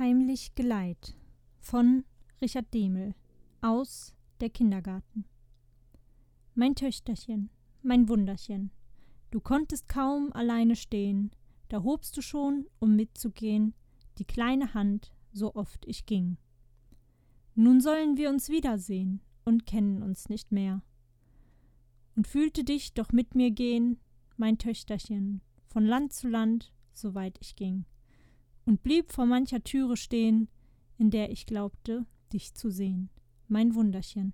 Heimlich Geleit von Richard Demel aus Der Kindergarten Mein Töchterchen, mein Wunderchen, du konntest kaum alleine stehen, da hobst du schon, um mitzugehen, die kleine Hand, so oft ich ging. Nun sollen wir uns wiedersehen und kennen uns nicht mehr. Und fühlte dich doch mit mir gehen, mein Töchterchen, von Land zu Land, so weit ich ging und blieb vor mancher Türe stehen, in der ich glaubte, dich zu sehen, mein Wunderchen.